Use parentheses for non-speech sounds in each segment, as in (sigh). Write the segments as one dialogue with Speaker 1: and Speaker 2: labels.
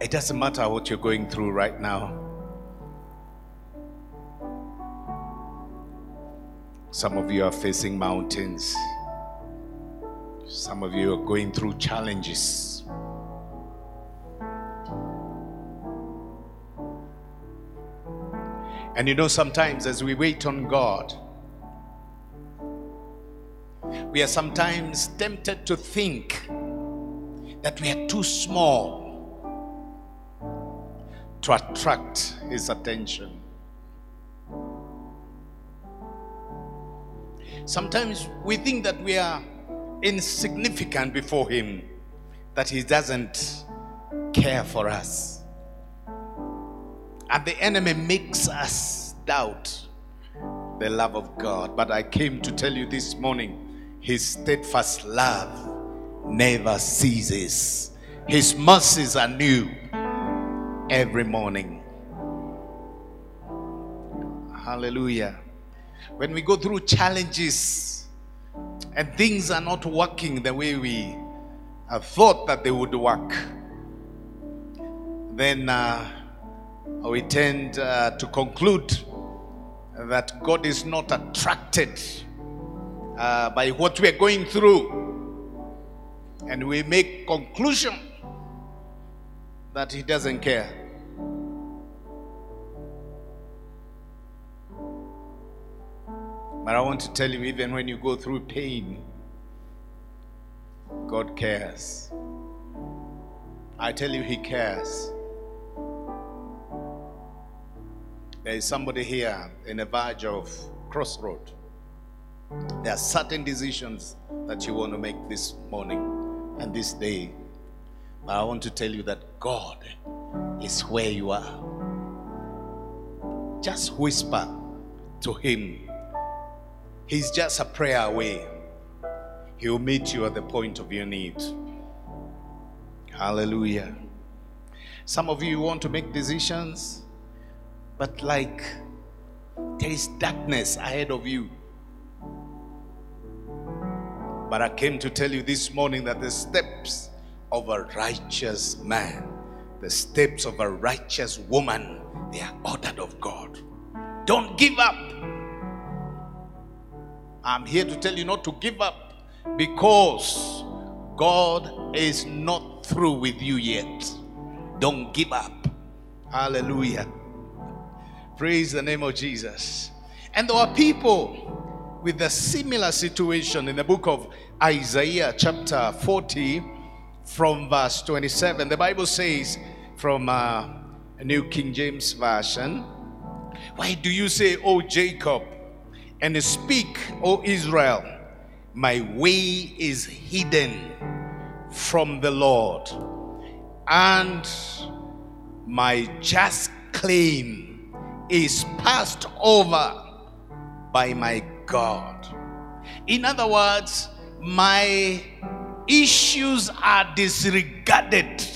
Speaker 1: It doesn't matter what you're going through right now. Some of you are facing mountains. Some of you are going through challenges. And you know, sometimes as we wait on God, we are sometimes tempted to think that we are too small to attract His attention. Sometimes we think that we are insignificant before Him, that He doesn't care for us. And the enemy makes us doubt the love of God. But I came to tell you this morning His steadfast love never ceases, His mercies are new every morning. Hallelujah. When we go through challenges and things are not working the way we thought that they would work, then uh, we tend uh, to conclude that God is not attracted uh, by what we are going through, and we make conclusion that He doesn't care. But I want to tell you, even when you go through pain, God cares. I tell you, He cares. There is somebody here in a verge of crossroad. There are certain decisions that you want to make this morning and this day. But I want to tell you that God is where you are. Just whisper to Him. He's just a prayer away. He'll meet you at the point of your need. Hallelujah. Some of you want to make decisions, but like there is darkness ahead of you. But I came to tell you this morning that the steps of a righteous man, the steps of a righteous woman, they are ordered of God. Don't give up. I'm here to tell you not to give up because God is not through with you yet. Don't give up. Hallelujah. Praise the name of Jesus. And there are people with a similar situation in the book of Isaiah, chapter 40, from verse 27. The Bible says, from uh, New King James Version, Why do you say, O Jacob, and speak, O Israel, my way is hidden from the Lord, and my just claim is passed over by my God. In other words, my issues are disregarded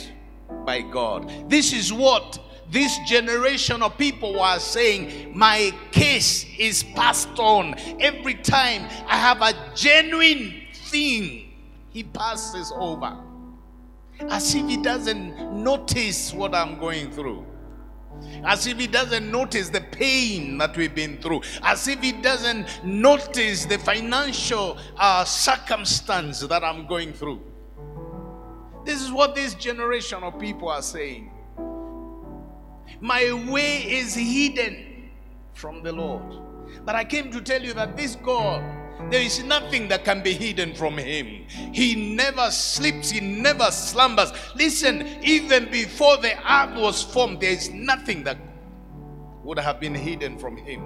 Speaker 1: by God. This is what this generation of people were saying. My case is passed on. Every time I have a genuine thing, he passes over. As if he doesn't notice what I'm going through. As if he doesn't notice the pain that we've been through. As if he doesn't notice the financial uh, circumstance that I'm going through. This is what this generation of people are saying. My way is hidden from the Lord. But I came to tell you that this God, there is nothing that can be hidden from Him. He never sleeps, He never slumbers. Listen, even before the earth was formed, there is nothing that would have been hidden from Him.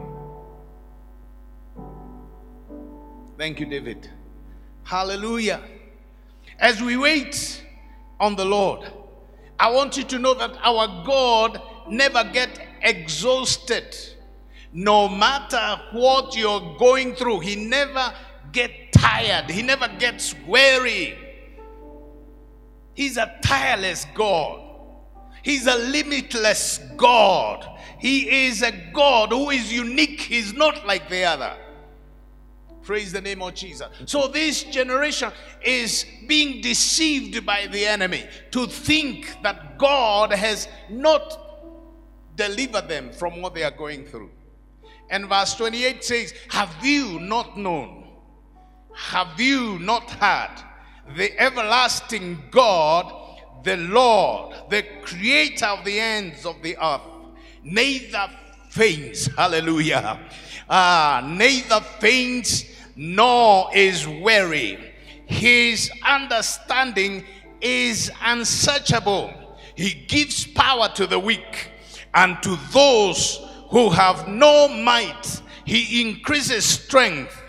Speaker 1: Thank you, David. Hallelujah. As we wait on the Lord, I want you to know that our God never get exhausted. No matter what you're going through, he never get tired. He never gets weary. He's a tireless God. He's a limitless God. He is a God who is unique. He's not like the other. Praise the name of Jesus. So this generation is being deceived by the enemy to think that God has not delivered them from what they are going through. And verse 28 says, Have you not known? Have you not heard? The everlasting God, the Lord, the creator of the ends of the earth, neither faints, hallelujah, uh, neither faints nor is weary. His understanding is unsearchable. He gives power to the weak, and to those who have no might, he increases strength.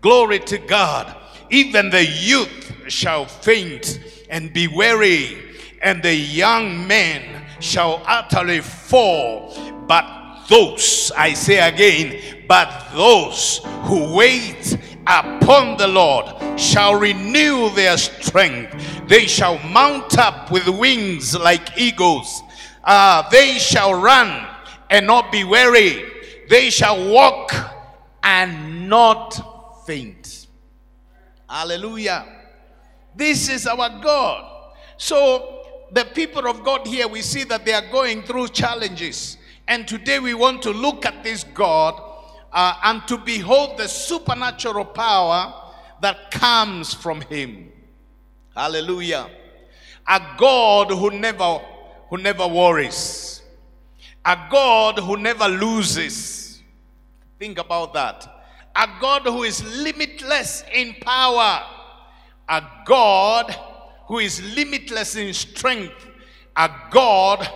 Speaker 1: Glory to God. Even the youth shall faint and be weary, and the young men shall utterly fall. But those, I say again, but those who wait upon the Lord shall renew their strength. They shall mount up with wings like eagles. Uh, they shall run and not be weary. They shall walk and not faint. Hallelujah. This is our God. So, the people of God here, we see that they are going through challenges. And today we want to look at this God uh, and to behold the supernatural power that comes from Him. Hallelujah. A God who never, who never worries. A God who never loses. Think about that. A God who is limitless in power. A God who is limitless in strength. A God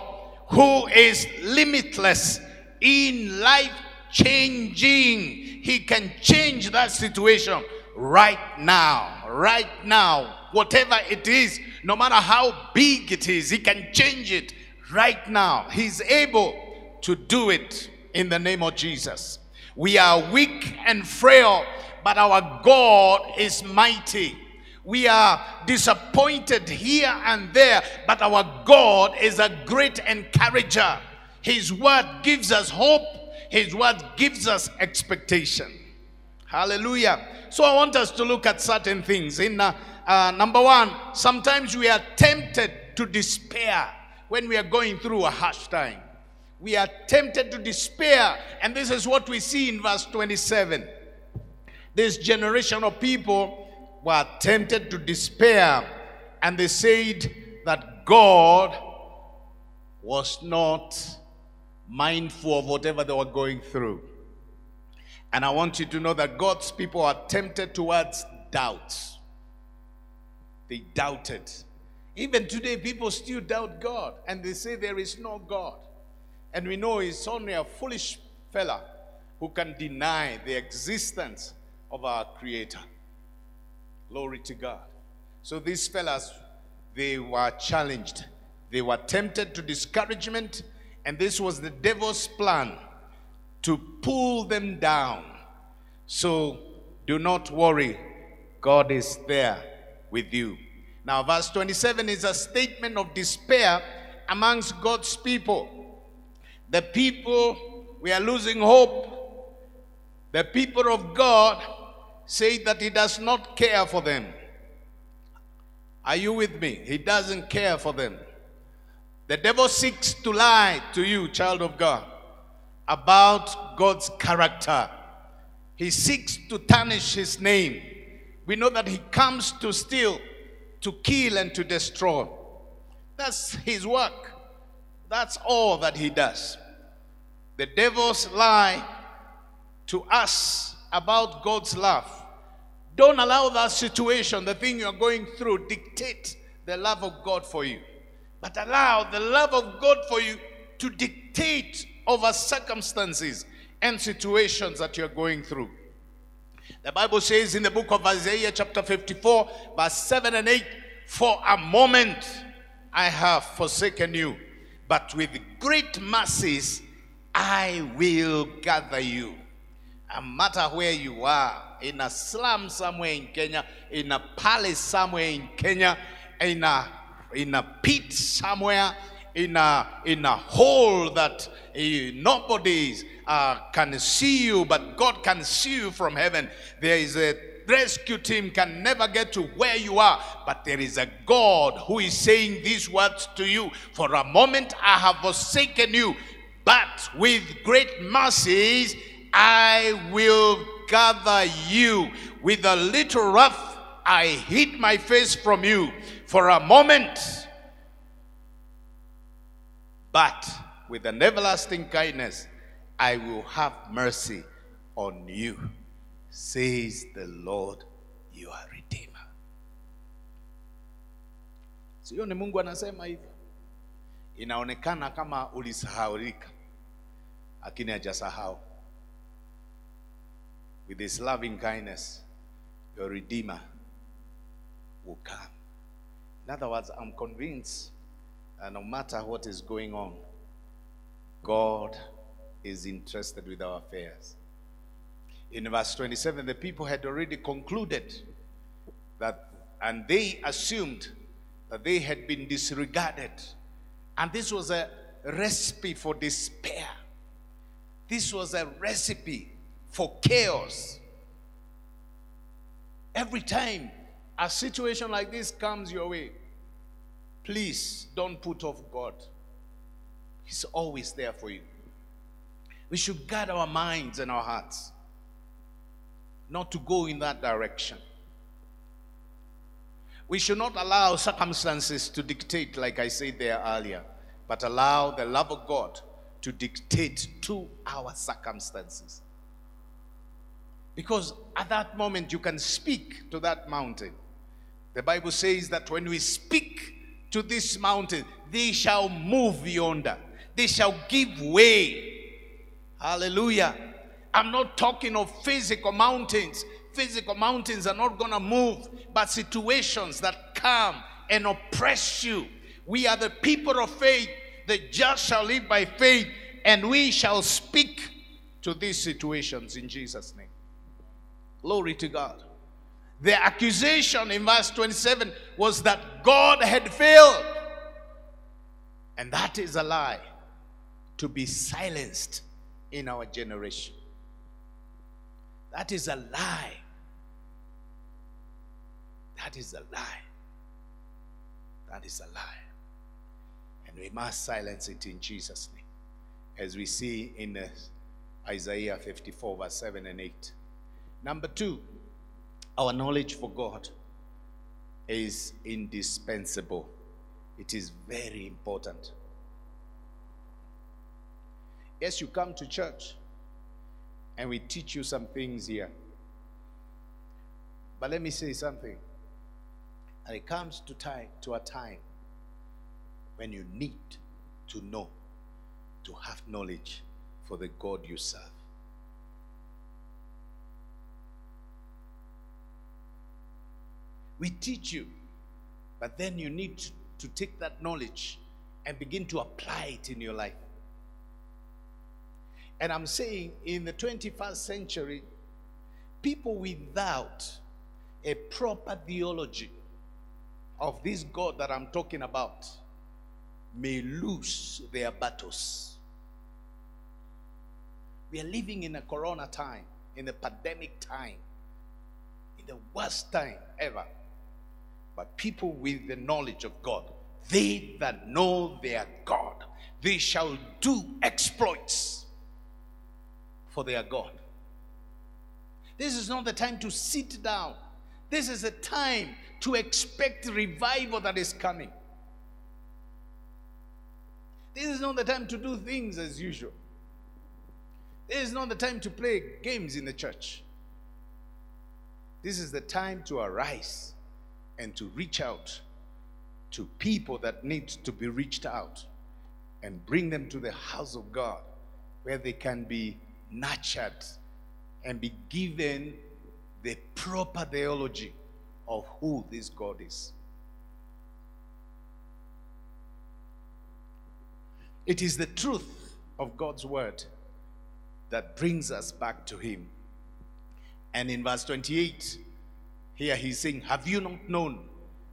Speaker 1: who is limitless in life changing. He can change that situation right now. Right now. Whatever it is, no matter how big it is, He can change it right now. He's able to do it in the name of Jesus. We are weak and frail, but our God is mighty. We are disappointed here and there, but our God is a great encourager. His word gives us hope, His word gives us expectation. Hallelujah. So I want us to look at certain things. In uh, uh, number one, sometimes we are tempted to despair when we are going through a harsh time. We are tempted to despair, and this is what we see in verse 27. This generation of people were tempted to despair, and they said that God was not mindful of whatever they were going through. And I want you to know that God's people are tempted towards doubts. They doubted. Even today, people still doubt God and they say there is no God. And we know it's only a foolish fella who can deny the existence of our Creator. Glory to God. So these fellas, they were challenged. They were tempted to discouragement, and this was the devil's plan to pull them down. So do not worry, God is there with you. Now, verse 27 is a statement of despair amongst God's people. The people, we are losing hope. The people of God say that He does not care for them. Are you with me? He doesn't care for them. The devil seeks to lie to you, child of God, about God's character. He seeks to tarnish his name. We know that he comes to steal, to kill, and to destroy. That's his work. That's all that he does. The devil's lie to us about God's love. Don't allow that situation, the thing you're going through, dictate the love of God for you. But allow the love of God for you to dictate over circumstances and situations that you're going through. The Bible says in the book of Isaiah, chapter 54, verse 7 and 8, For a moment I have forsaken you, but with great mercies I will gather you. No matter where you are, in a slum somewhere in Kenya, in a palace somewhere in Kenya, in a, in a pit somewhere, in a, in a hole that uh, nobody uh, can see you, but God can see you from heaven. There is a rescue team can never get to where you are, but there is a God who is saying these words to you. For a moment I have forsaken you, but with great mercies I will gather you. With a little wrath I hid my face from you for a moment. But with an everlasting kindness I will have mercy on you, says the Lord your Redeemer. Sio ni Mungu anasema hivyo. Inaonekana kama ulisahaulika, lakini hajasahau. With his loving kindness, your Redeemer will come. In other words, I'm convinced that no matter what is going on, God is interested with our affairs. In verse 27, the people had already concluded that, and they assumed that they had been disregarded. And this was a recipe for despair. This was a recipe for chaos. Every time a situation like this comes your way, please don't put off God. He's always there for you. We should guard our minds and our hearts not to go in that direction. We should not allow circumstances to dictate, like I said there earlier, but allow the love of God to dictate to our circumstances. Because at that moment, you can speak to that mountain. The Bible says that when we speak to this mountain, they shall move yonder, they shall give way. Hallelujah. I'm not talking of physical mountains. Physical mountains are not going to move, but situations that come and oppress you. We are the people of faith. The just shall live by faith, and we shall speak to these situations in Jesus' name. Glory to God. The accusation in verse 27 was that God had failed. And that is a lie to be silenced in our generation. That is a lie. That is a lie. That is a lie. And we must silence it in Jesus' name. As we see in Isaiah 54, verse 7 and 8. Number two, our knowledge for God is indispensable. It is very important. Yes, you come to church and we teach you some things here. But let me say something. And it comes to time to a time when you need to know, to have knowledge for the God you serve. We teach you, but then you need to, to take that knowledge and begin to apply it in your life. And I'm saying in the 21st century, people without a proper theology of this God that I'm talking about may lose their battles. We are living in a corona time, in a pandemic time, in the worst time ever. But people with the knowledge of God, they that know their God, they shall do exploits for their God. This is not the time to sit down. This is a time to expect revival that is coming. This is not the time to do things as usual. This is not the time to play games in the church. This is the time to arise and to reach out to people that need to be reached out and bring them to the house of God where they can be nurtured and be given the proper theology of who this God is. It is the truth of God's word that brings us back to Him. And in verse 28, here he's saying, Have you not known?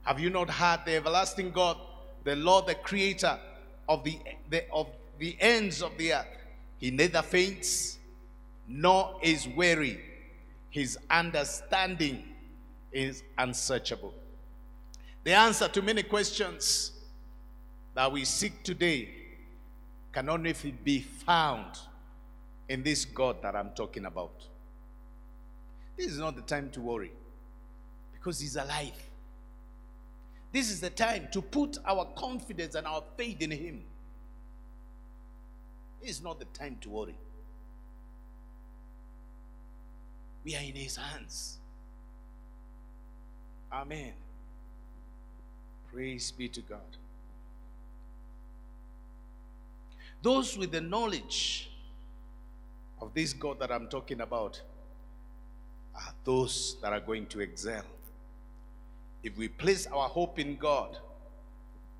Speaker 1: Have you not heard the everlasting God, the Lord, the Creator, of the, the of the ends of the earth. He neither faints nor is weary. His understanding is unsearchable. The answer to many questions that we seek today can only be found in this God that I'm talking about. This is not the time to worry because He's alive. This is the time to put our confidence and our faith in Him. It's not the time to worry. We are in His hands. Amen. Praise be to God. Those with the knowledge of this God that I'm talking about are those that are going to excel. If we place our hope in God,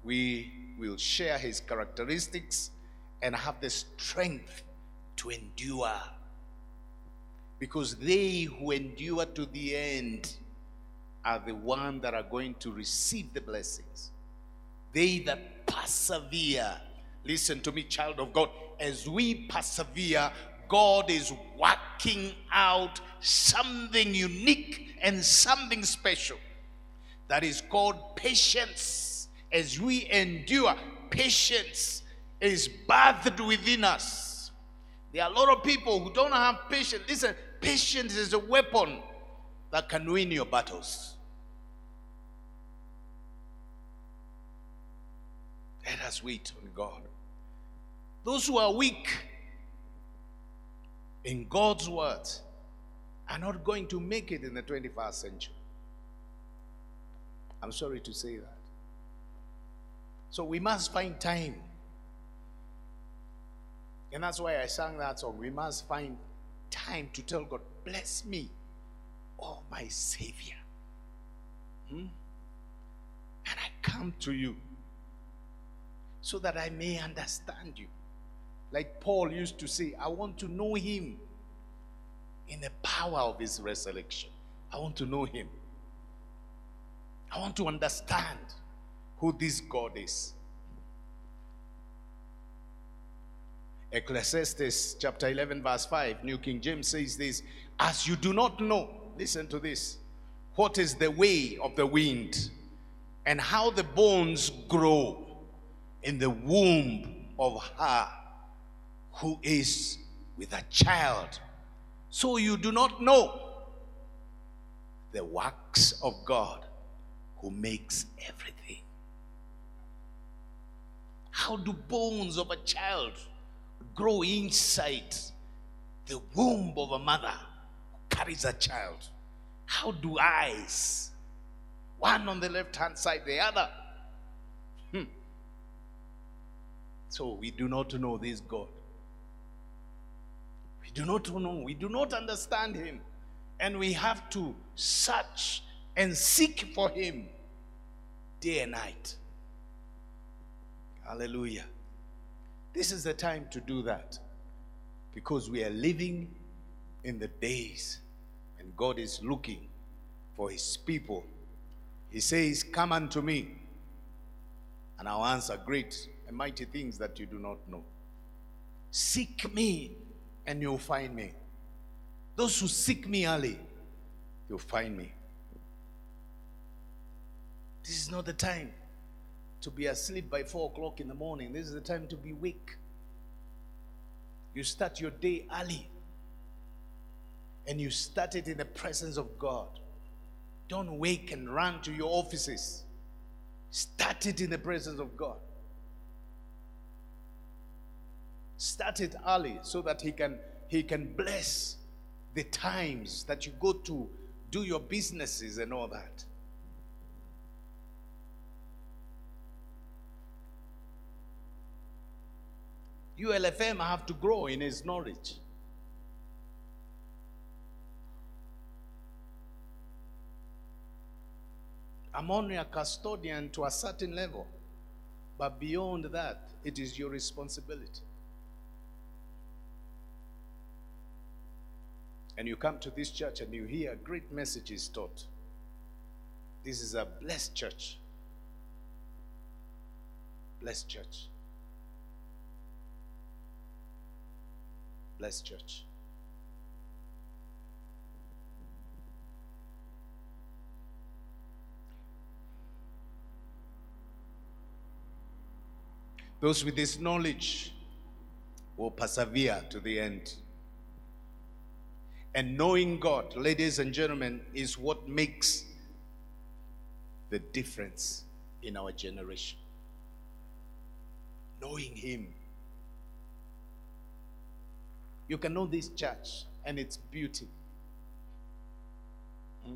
Speaker 1: we will share his characteristics and have the strength to endure. Because they who endure to the end are the ones that are going to receive the blessings. They that persevere. Listen to me, child of God. As we persevere, God is working out something unique and something special that is called patience. As we endure, patience is birthed within us. There are a lot of people who don't have patience. Listen, patience is a weapon that can win your battles. Let us wait on God. Those who are weak in God's word are not going to make it in the 21st century. I'm sorry to say that. So we must find time. And that's why I sang that song. We must find time to tell God, bless me, oh my Savior. Hmm? And I come to you so that I may understand you. Like Paul used to say, I want to know him in the power of his resurrection. I want to know him. I want to understand who this God is. Ecclesiastes chapter 11, verse 5, New King James says this As you do not know, listen to this, what is the way of the wind and how the bones grow in the womb of her who is with a child. So you do not know the works of God who makes everything. How do bones of a child grow inside the womb of a mother who carries a child? How do eyes, one on the left hand side, the other? Hmm. So we do not know this God. We do not know, we do not understand Him. And we have to search and seek for Him day and night. Hallelujah. This is the time to do that because we are living in the days and God is looking for His people. He says, Come unto me, and I'll answer great and mighty things that you do not know. Seek me, and you'll find me. Those who seek me early, you'll find me. This is not the time to be asleep by four o'clock in the morning. This is the time to be awake. You start your day early and you start it in the presence of God. Don't wake and run to your offices. Start it in the presence of God. Start it early so that He can He can bless the times that you go to do your businesses and all that. ULFM have to grow in his knowledge. I'm only a custodian to a certain level, but beyond that, it is your responsibility. And you come to this church and you hear great messages taught. This is a blessed church. Blessed church. Bless church. Those with this knowledge will persevere to the end. And knowing God, ladies and gentlemen, is what makes the difference in our generation. Knowing Him. You can know this church and its beauty. Hmm?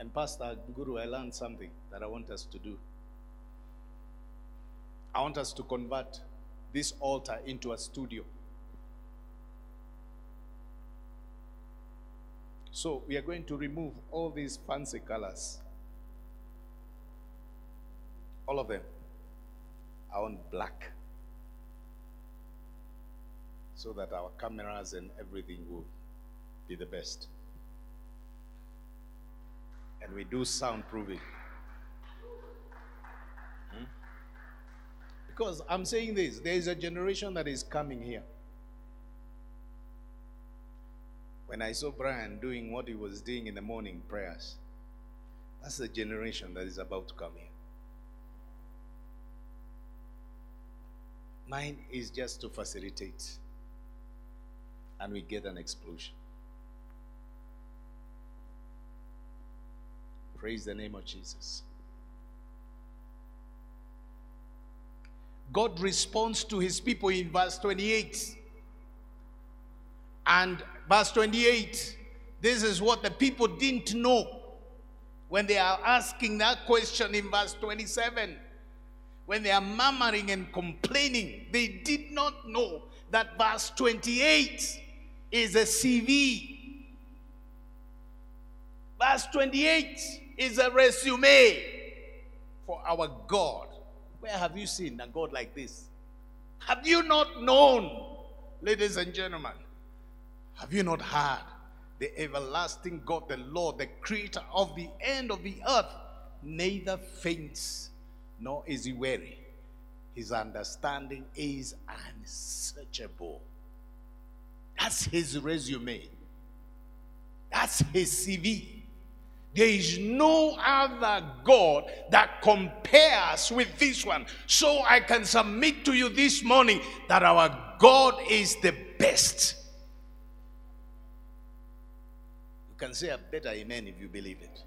Speaker 1: And Pastor Guru, I learned something that I want us to do. I want us to convert this altar into a studio. So we are going to remove all these fancy colors. All of them. I want black. So that our cameras and everything will be the best. And we do soundproofing. Hmm? Because I'm saying this, there is a generation that is coming here. When I saw Brian doing what he was doing in the morning prayers, that's the generation that is about to come here. Mine is just to facilitate, and we get an explosion. Praise the name of Jesus. God responds to his people in verse 28. And verse 28, this is what the people didn't know when they are asking that question in verse 27. When they are murmuring and complaining, they did not know that verse 28 is a CV. Verse 28 is a resume for our God. Where have you seen a God like this? Have you not known, ladies and gentlemen? Have you not heard the everlasting God, the Lord, the creator of the end of the earth, neither faints nor is he weary? His understanding is unsearchable. That's his resume. That's his CV. There is no other God that compares with this one. So I can submit to you this morning that our God is the best. You can say a better amen if you believe it.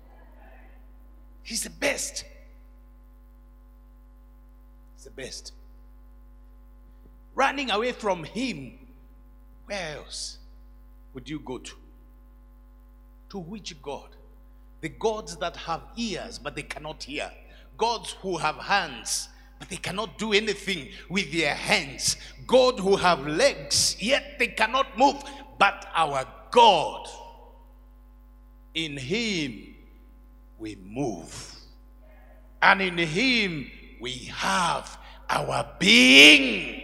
Speaker 1: He's the best. He's the best. Running away from Him, where else would you go to? To which God? The gods that have ears but they cannot hear. Gods who have hands but they cannot do anything with their hands. God who have legs yet they cannot move. But our God, in Him we move. And in Him we have our being.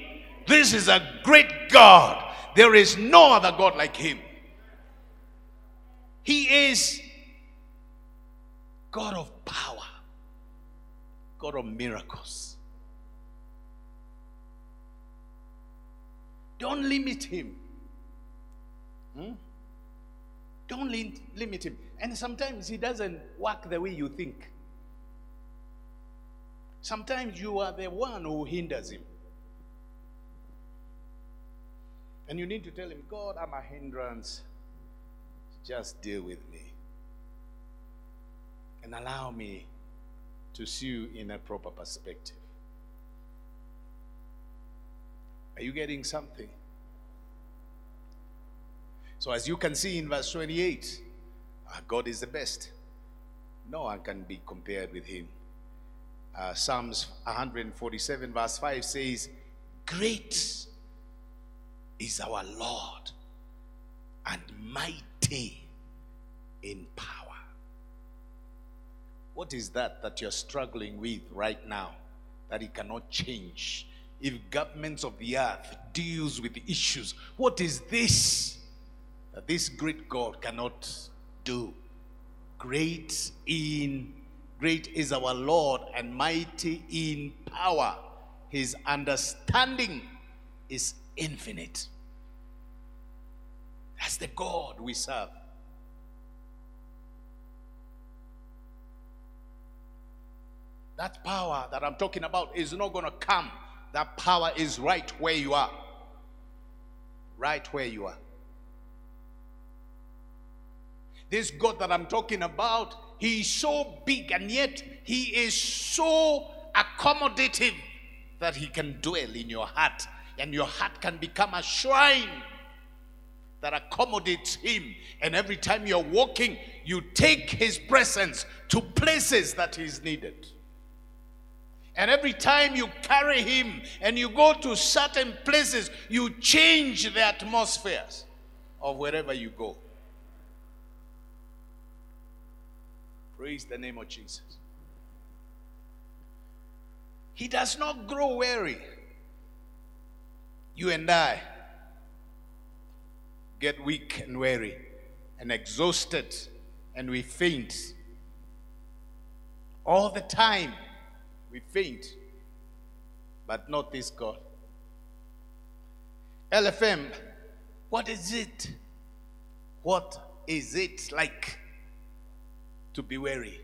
Speaker 1: This is a great God. There is no other God like Him. He is God of power, God of miracles. Don't limit him. Hmm? Don't lim- limit him. And sometimes he doesn't work the way you think. Sometimes you are the one who hinders him. And you need to tell him, God, I'm a hindrance. Just deal with me and allow me to see you in a proper perspective. Are you getting something? So, as you can see in verse 28, our God is the best. No one can be compared with him. Uh, Psalms 147, verse 5 says, Great is our Lord and mighty in power. What is that that you're struggling with right now that it cannot change? If governments of the earth deals with issues, what is this that this great God cannot do? Great in great is our Lord and mighty in power. His understanding is infinite. That's the God we serve. That power that I'm talking about is not going to come. That power is right where you are. Right where you are. This God that I'm talking about, He is so big and yet He is so accommodative that He can dwell in your heart and your heart can become a shrine that accommodates Him. And every time you're walking, you take His presence to places that he's needed. And every time you carry him and you go to certain places, you change the atmospheres of wherever you go. Praise the name of Jesus. He does not grow weary. You and I get weak and weary and exhausted and we faint all the time we faint, but not this God. LFM, what is it? What is it like to be weary?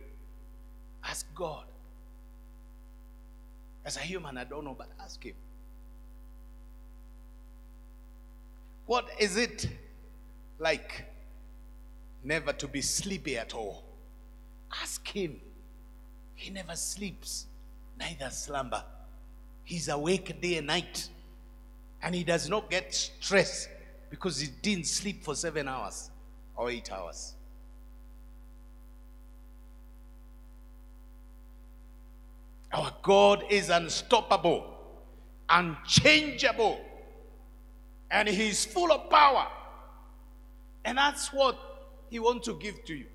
Speaker 1: Ask God. As a human, I don't know, but ask Him. What is it like never to be sleepy at all? Ask Him. He never sleeps neither slumber. He's awake day and night. And he does not get stressed because he didn't sleep for seven hours or eight hours. Our God is unstoppable, unchangeable, and He's full of power. And that's what He wants to give to you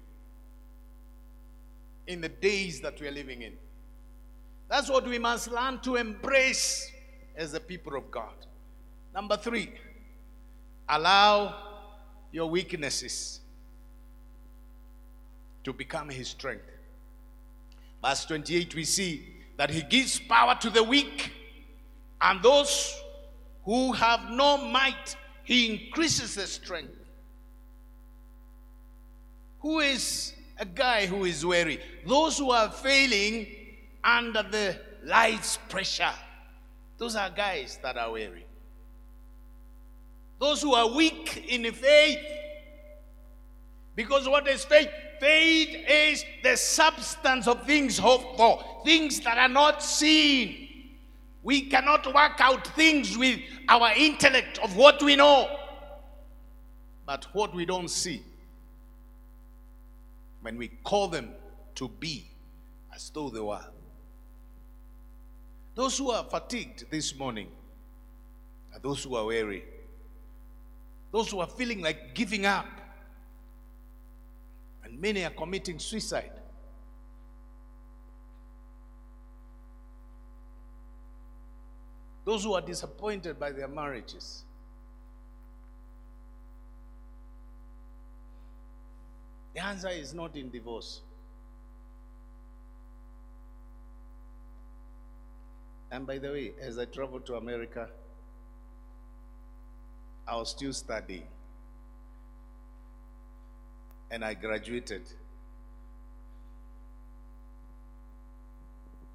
Speaker 1: in the days that we're living in. That's what we must learn to embrace as the people of God. Number three, allow your weaknesses to become his strength. Verse 28, we see that he gives power to the weak, and those who have no might, he increases their strength. Who is a guy who is weary? Those who are failing under the light's pressure. Those are guys that are weary. Those who are weak in faith. Because what is faith? Faith is the substance of things hoped for, things that are not seen. We cannot work out things with our intellect of what we know, but what we don't see. When we call them to be as though they were. Those who are fatigued this morning are those who are weary. Those who are feeling like giving up. And many are committing suicide. Those who are disappointed by their marriages. The answer is not in divorce. And by the way, as I traveled to America, I was still studying. And I graduated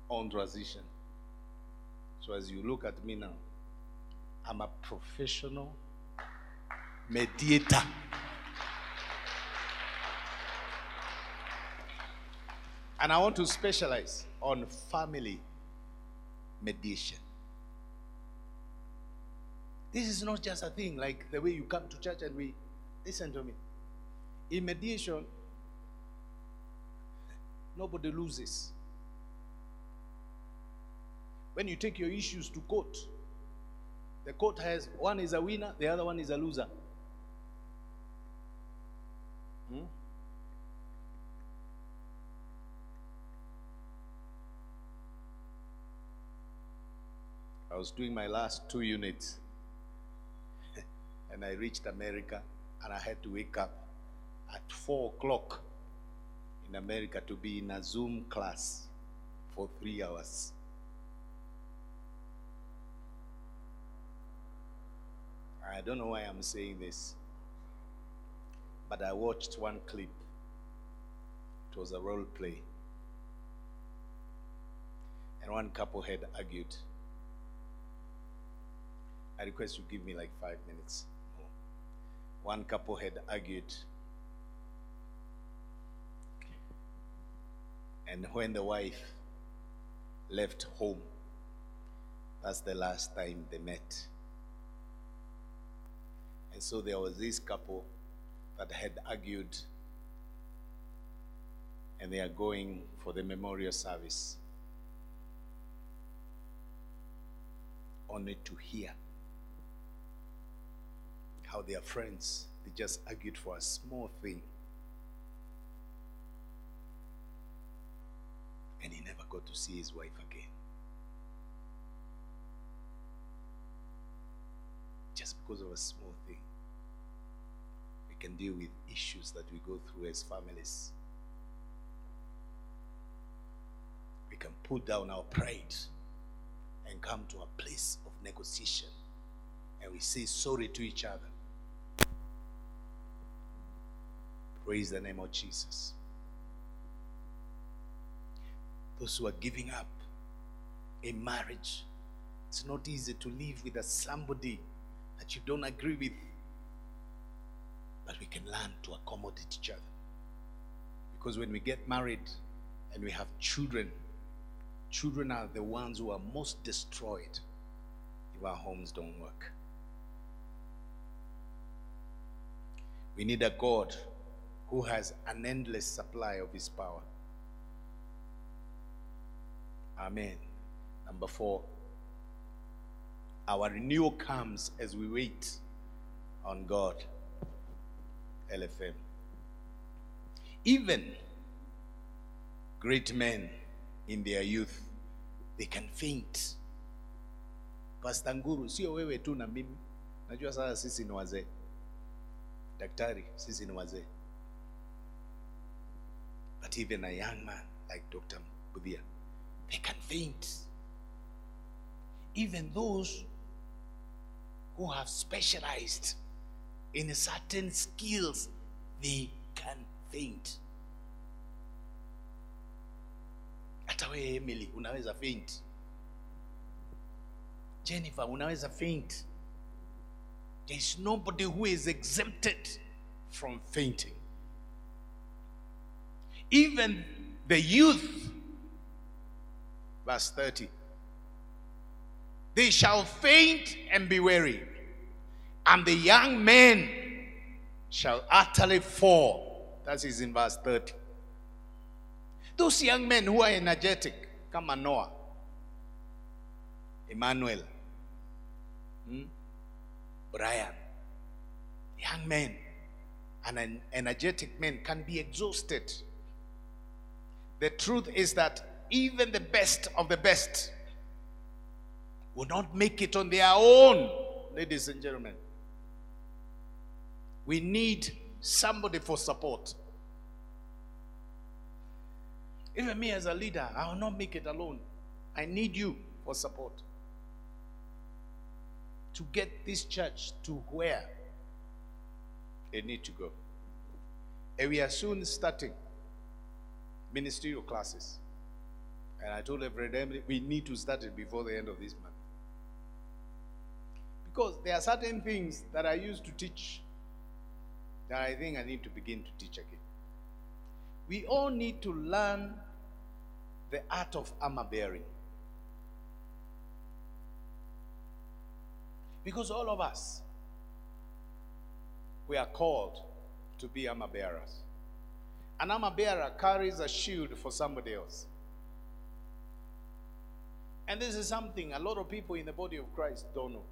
Speaker 1: on transition. So as you look at me now, I'm a professional mediator. And I want to specialize on family mediation. This is not just a thing like the way you come to church and we listen to me. In mediation, nobody loses. When you take your issues to court, the court has one is a winner, the other one is a loser. Hmm? I was doing my last two units (laughs) and I reached America and I had to wake up at four o'clock in America to be in a Zoom class for three hours. Don't know why I'm saying this, but I watched one clip. It was a role play. And one couple had argued. I request you give me like five minutes more. One couple had argued. And when the wife left home, that's the last time they met. And so there was this couple that had argued, and they are going for the memorial service. Only to hear how their friends they just argued for a small thing. And he never got to see his wife again. Just because of a small thing. Can deal with issues that we go through as families. We can put down our pride and come to a place of negotiation. And we say sorry to each other. Praise the name of Jesus. Those who are giving up a marriage, it's not easy to live with a somebody that you don't agree with. But we can learn to accommodate each other. Because when we get married and we have children, children are the ones who are most destroyed if our homes don't work. We need a God who has an endless supply of his power. Amen. Number four, our renewal comes as we wait on God. LFM. Even great men in their youth, they can faint. Pastor Nguru, sio wewe tu na mimi. Najua sasa sisi ni wazee. Daktari, sisi ni wazee. But even a young man like Dr. Budhia, they can faint. Even those who have specialized in certain skills, they can faint. Hata wewe Emily unaweza faint. Jennifer unaweza faint. There is nobody who is exempted from fainting. Even the youth, verse 30, they shall faint and be weary, and the young men shall utterly fall. That is in verse 30. Those young men who are energetic, kama Noah, Emmanuel, hmm, Brian, young men, and an energetic men can be exhausted. The truth is that even the best of the best will not make it on their own, ladies and gentlemen. We need somebody for support. Even me as a leader, I will not make it alone. I need you for support to get this church to where they need to go. And we are soon starting ministerial classes. And I told Emily, we need to start it before the end of this month. Because there are certain things that I used to teach that I think I need to begin to teach again. We all need to learn the art of armor bearing. Because all of us, we are called to be armor bearers. An armor bearer carries a shield for somebody else. And this is something a lot of people in the body of Christ don't know.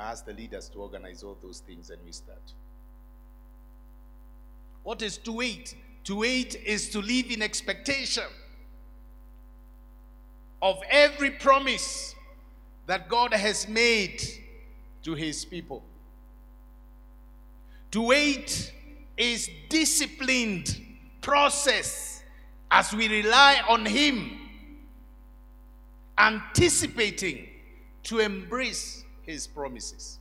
Speaker 1: I asked the leaders to organize all those things and we start. What is to wait? To wait is to live in expectation of every promise that God has made to his people. To wait is disciplined process as we rely on him anticipating to embrace his promises.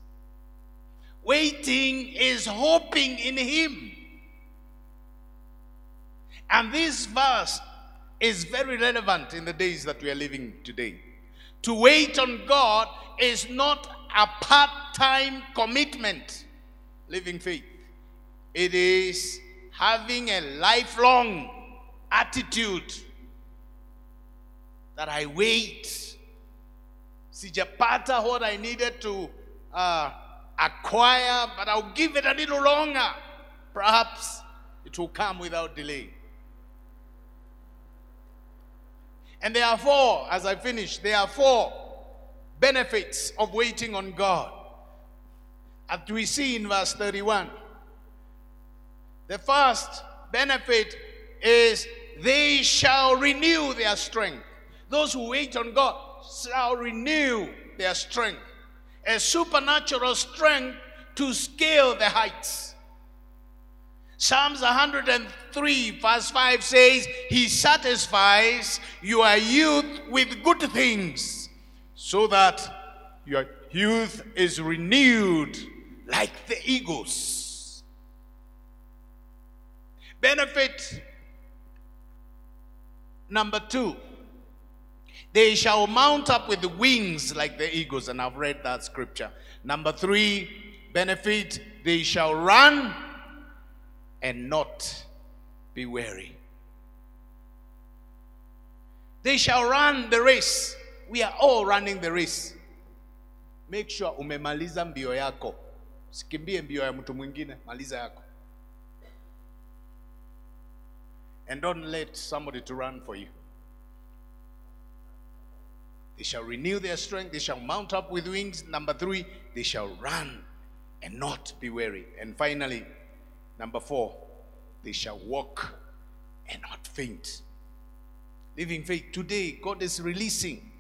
Speaker 1: Waiting is hoping in him. And this verse is very relevant in the days that we are living today. To wait on God is not a part time commitment, living faith. It is having a lifelong attitude that I wait. Sijapata what I needed to uh, acquire, but I'll give it a little longer. Perhaps it will come without delay. And there are four, as I finish, there are four benefits of waiting on God. As we see in verse 31. The first benefit is they shall renew their strength. Those who wait on God shall renew their strength. A supernatural strength to scale the heights. Psalms 103, verse 5 says, He satisfies your youth with good things, so that your youth is renewed like the eagles. Benefit number two they shall mount up with wings like the eagles, and I've read that scripture. Number three benefit they shall run and not be weary. They shall run the race. We are all running the race. Make sure umemaliza mbio yako. Sikimbie mbio ya mtu mwingine, maliza yako. And don't let somebody to run for you. They shall renew their strength, they shall mount up with wings. Number 3, they shall run and not be weary. And finally, Number four, they shall walk and not faint. Living faith. Today, God is releasing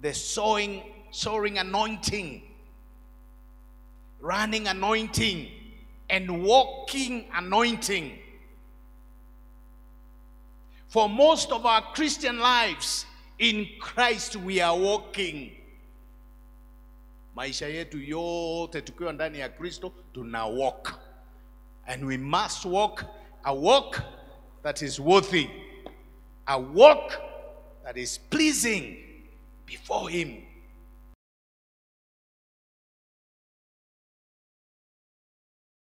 Speaker 1: the sowing, soaring anointing, running anointing, and walking anointing. For most of our Christian lives, in Christ we are walking. Maisha yetu yote tukiwa ndani ya Kristo tuna walk. And we must walk a walk that is worthy, a walk that is pleasing before Him.